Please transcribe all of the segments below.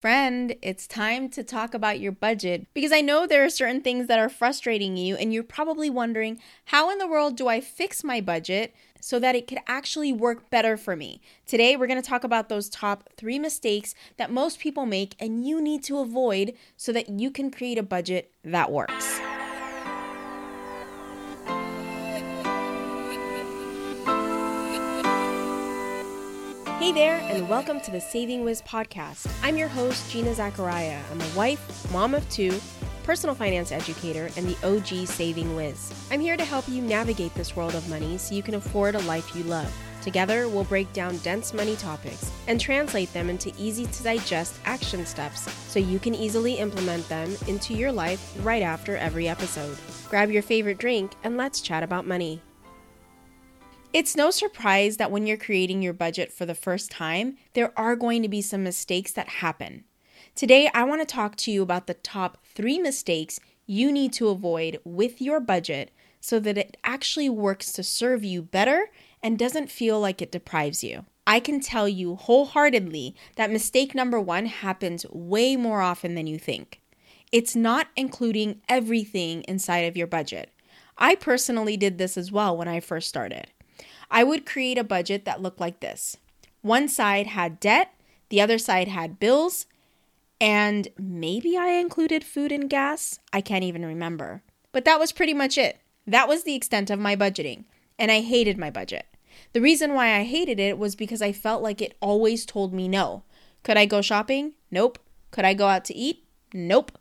Friend, it's time to talk about your budget because I know there are certain things that are frustrating you, and you're probably wondering how in the world do I fix my budget so that it could actually work better for me? Today, we're going to talk about those top three mistakes that most people make and you need to avoid so that you can create a budget that works. Hey there, and welcome to the Saving Wiz podcast. I'm your host, Gina Zachariah. I'm a wife, mom of two, personal finance educator, and the OG Saving Wiz. I'm here to help you navigate this world of money so you can afford a life you love. Together, we'll break down dense money topics and translate them into easy to digest action steps so you can easily implement them into your life right after every episode. Grab your favorite drink and let's chat about money. It's no surprise that when you're creating your budget for the first time, there are going to be some mistakes that happen. Today, I want to talk to you about the top three mistakes you need to avoid with your budget so that it actually works to serve you better and doesn't feel like it deprives you. I can tell you wholeheartedly that mistake number one happens way more often than you think. It's not including everything inside of your budget. I personally did this as well when I first started. I would create a budget that looked like this one side had debt, the other side had bills, and maybe I included food and gas. I can't even remember. But that was pretty much it. That was the extent of my budgeting, and I hated my budget. The reason why I hated it was because I felt like it always told me no. Could I go shopping? Nope. Could I go out to eat? Nope.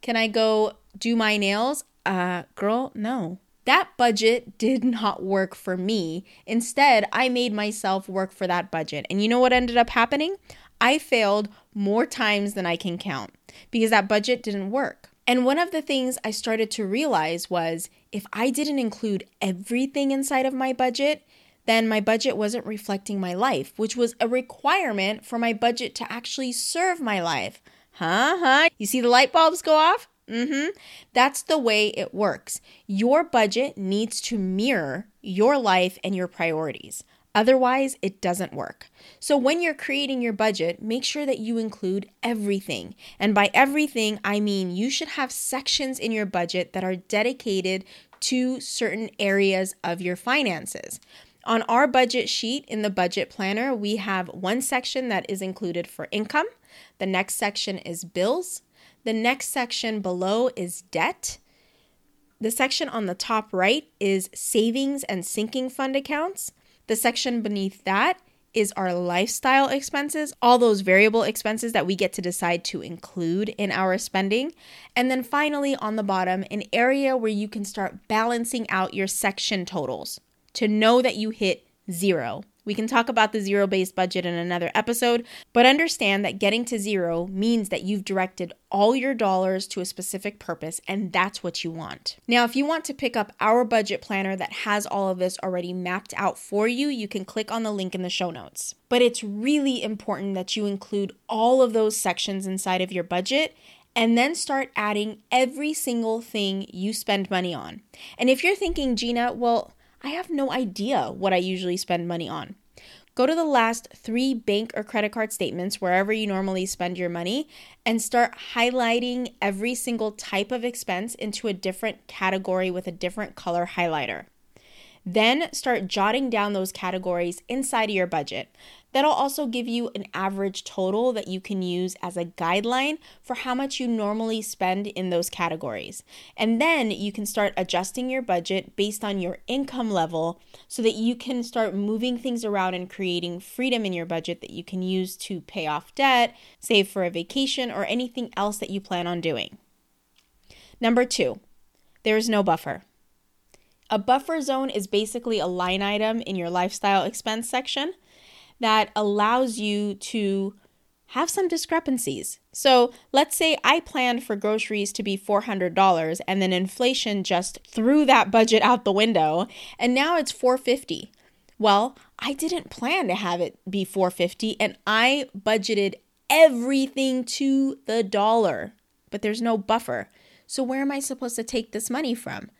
Can I go do my nails? Uh, girl, no. That budget did not work for me. Instead, I made myself work for that budget. And you know what ended up happening? I failed more times than I can count because that budget didn't work. And one of the things I started to realize was if I didn't include everything inside of my budget, then my budget wasn't reflecting my life, which was a requirement for my budget to actually serve my life. Huh? Huh? You see the light bulbs go off? Mm-hmm. That's the way it works. Your budget needs to mirror your life and your priorities. Otherwise, it doesn't work. So, when you're creating your budget, make sure that you include everything. And by everything, I mean you should have sections in your budget that are dedicated to certain areas of your finances. On our budget sheet in the budget planner, we have one section that is included for income, the next section is bills, the next section below is debt. The section on the top right is savings and sinking fund accounts. The section beneath that is our lifestyle expenses, all those variable expenses that we get to decide to include in our spending. And then finally, on the bottom, an area where you can start balancing out your section totals to know that you hit zero. We can talk about the zero based budget in another episode, but understand that getting to zero means that you've directed all your dollars to a specific purpose, and that's what you want. Now, if you want to pick up our budget planner that has all of this already mapped out for you, you can click on the link in the show notes. But it's really important that you include all of those sections inside of your budget and then start adding every single thing you spend money on. And if you're thinking, Gina, well, I have no idea what I usually spend money on. Go to the last three bank or credit card statements, wherever you normally spend your money, and start highlighting every single type of expense into a different category with a different color highlighter. Then start jotting down those categories inside of your budget. That'll also give you an average total that you can use as a guideline for how much you normally spend in those categories. And then you can start adjusting your budget based on your income level so that you can start moving things around and creating freedom in your budget that you can use to pay off debt, save for a vacation, or anything else that you plan on doing. Number two, there is no buffer. A buffer zone is basically a line item in your lifestyle expense section that allows you to have some discrepancies. So let's say I planned for groceries to be $400 and then inflation just threw that budget out the window and now it's 450. Well, I didn't plan to have it be 450 and I budgeted everything to the dollar, but there's no buffer. So where am I supposed to take this money from?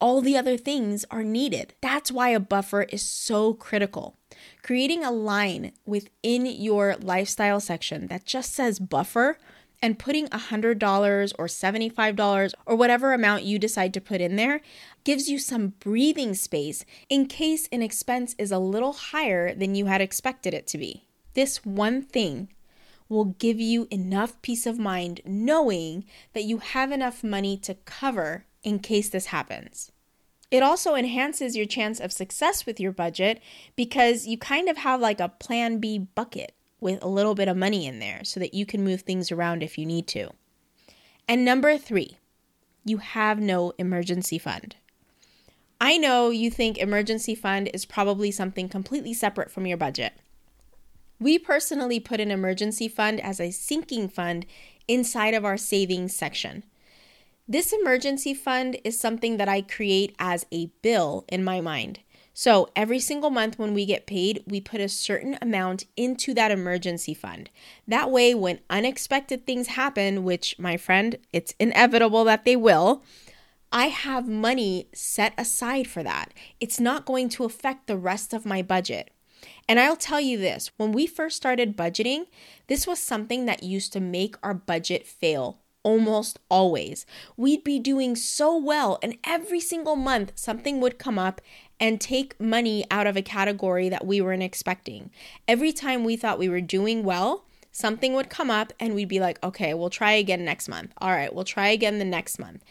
All the other things are needed. That's why a buffer is so critical. Creating a line within your lifestyle section that just says buffer and putting $100 or $75 or whatever amount you decide to put in there gives you some breathing space in case an expense is a little higher than you had expected it to be. This one thing will give you enough peace of mind knowing that you have enough money to cover in case this happens. It also enhances your chance of success with your budget because you kind of have like a plan B bucket with a little bit of money in there so that you can move things around if you need to. And number three, you have no emergency fund. I know you think emergency fund is probably something completely separate from your budget. We personally put an emergency fund as a sinking fund inside of our savings section. This emergency fund is something that I create as a bill in my mind. So every single month when we get paid, we put a certain amount into that emergency fund. That way, when unexpected things happen, which my friend, it's inevitable that they will, I have money set aside for that. It's not going to affect the rest of my budget. And I'll tell you this when we first started budgeting, this was something that used to make our budget fail almost always. We'd be doing so well, and every single month something would come up and take money out of a category that we weren't expecting. Every time we thought we were doing well, something would come up and we'd be like, okay, we'll try again next month. All right, we'll try again the next month.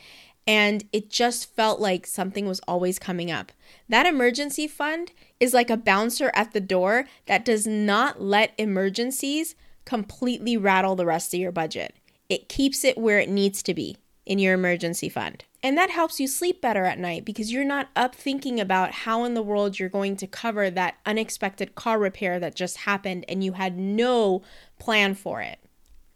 And it just felt like something was always coming up. That emergency fund is like a bouncer at the door that does not let emergencies completely rattle the rest of your budget. It keeps it where it needs to be in your emergency fund. And that helps you sleep better at night because you're not up thinking about how in the world you're going to cover that unexpected car repair that just happened and you had no plan for it.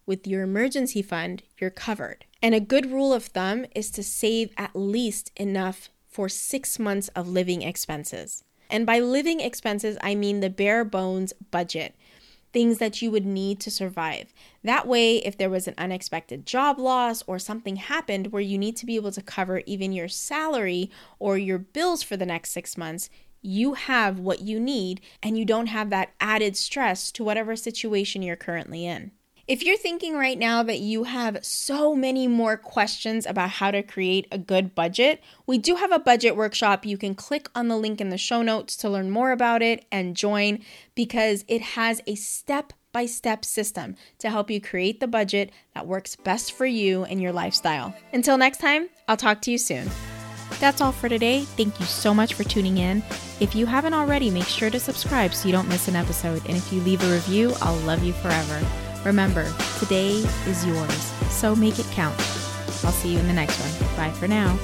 With your emergency fund, you're covered. And a good rule of thumb is to save at least enough for six months of living expenses. And by living expenses, I mean the bare bones budget things that you would need to survive. That way, if there was an unexpected job loss or something happened where you need to be able to cover even your salary or your bills for the next six months, you have what you need and you don't have that added stress to whatever situation you're currently in. If you're thinking right now that you have so many more questions about how to create a good budget, we do have a budget workshop. You can click on the link in the show notes to learn more about it and join because it has a step by step system to help you create the budget that works best for you and your lifestyle. Until next time, I'll talk to you soon. That's all for today. Thank you so much for tuning in. If you haven't already, make sure to subscribe so you don't miss an episode. And if you leave a review, I'll love you forever. Remember, today is yours, so make it count. I'll see you in the next one. Bye for now.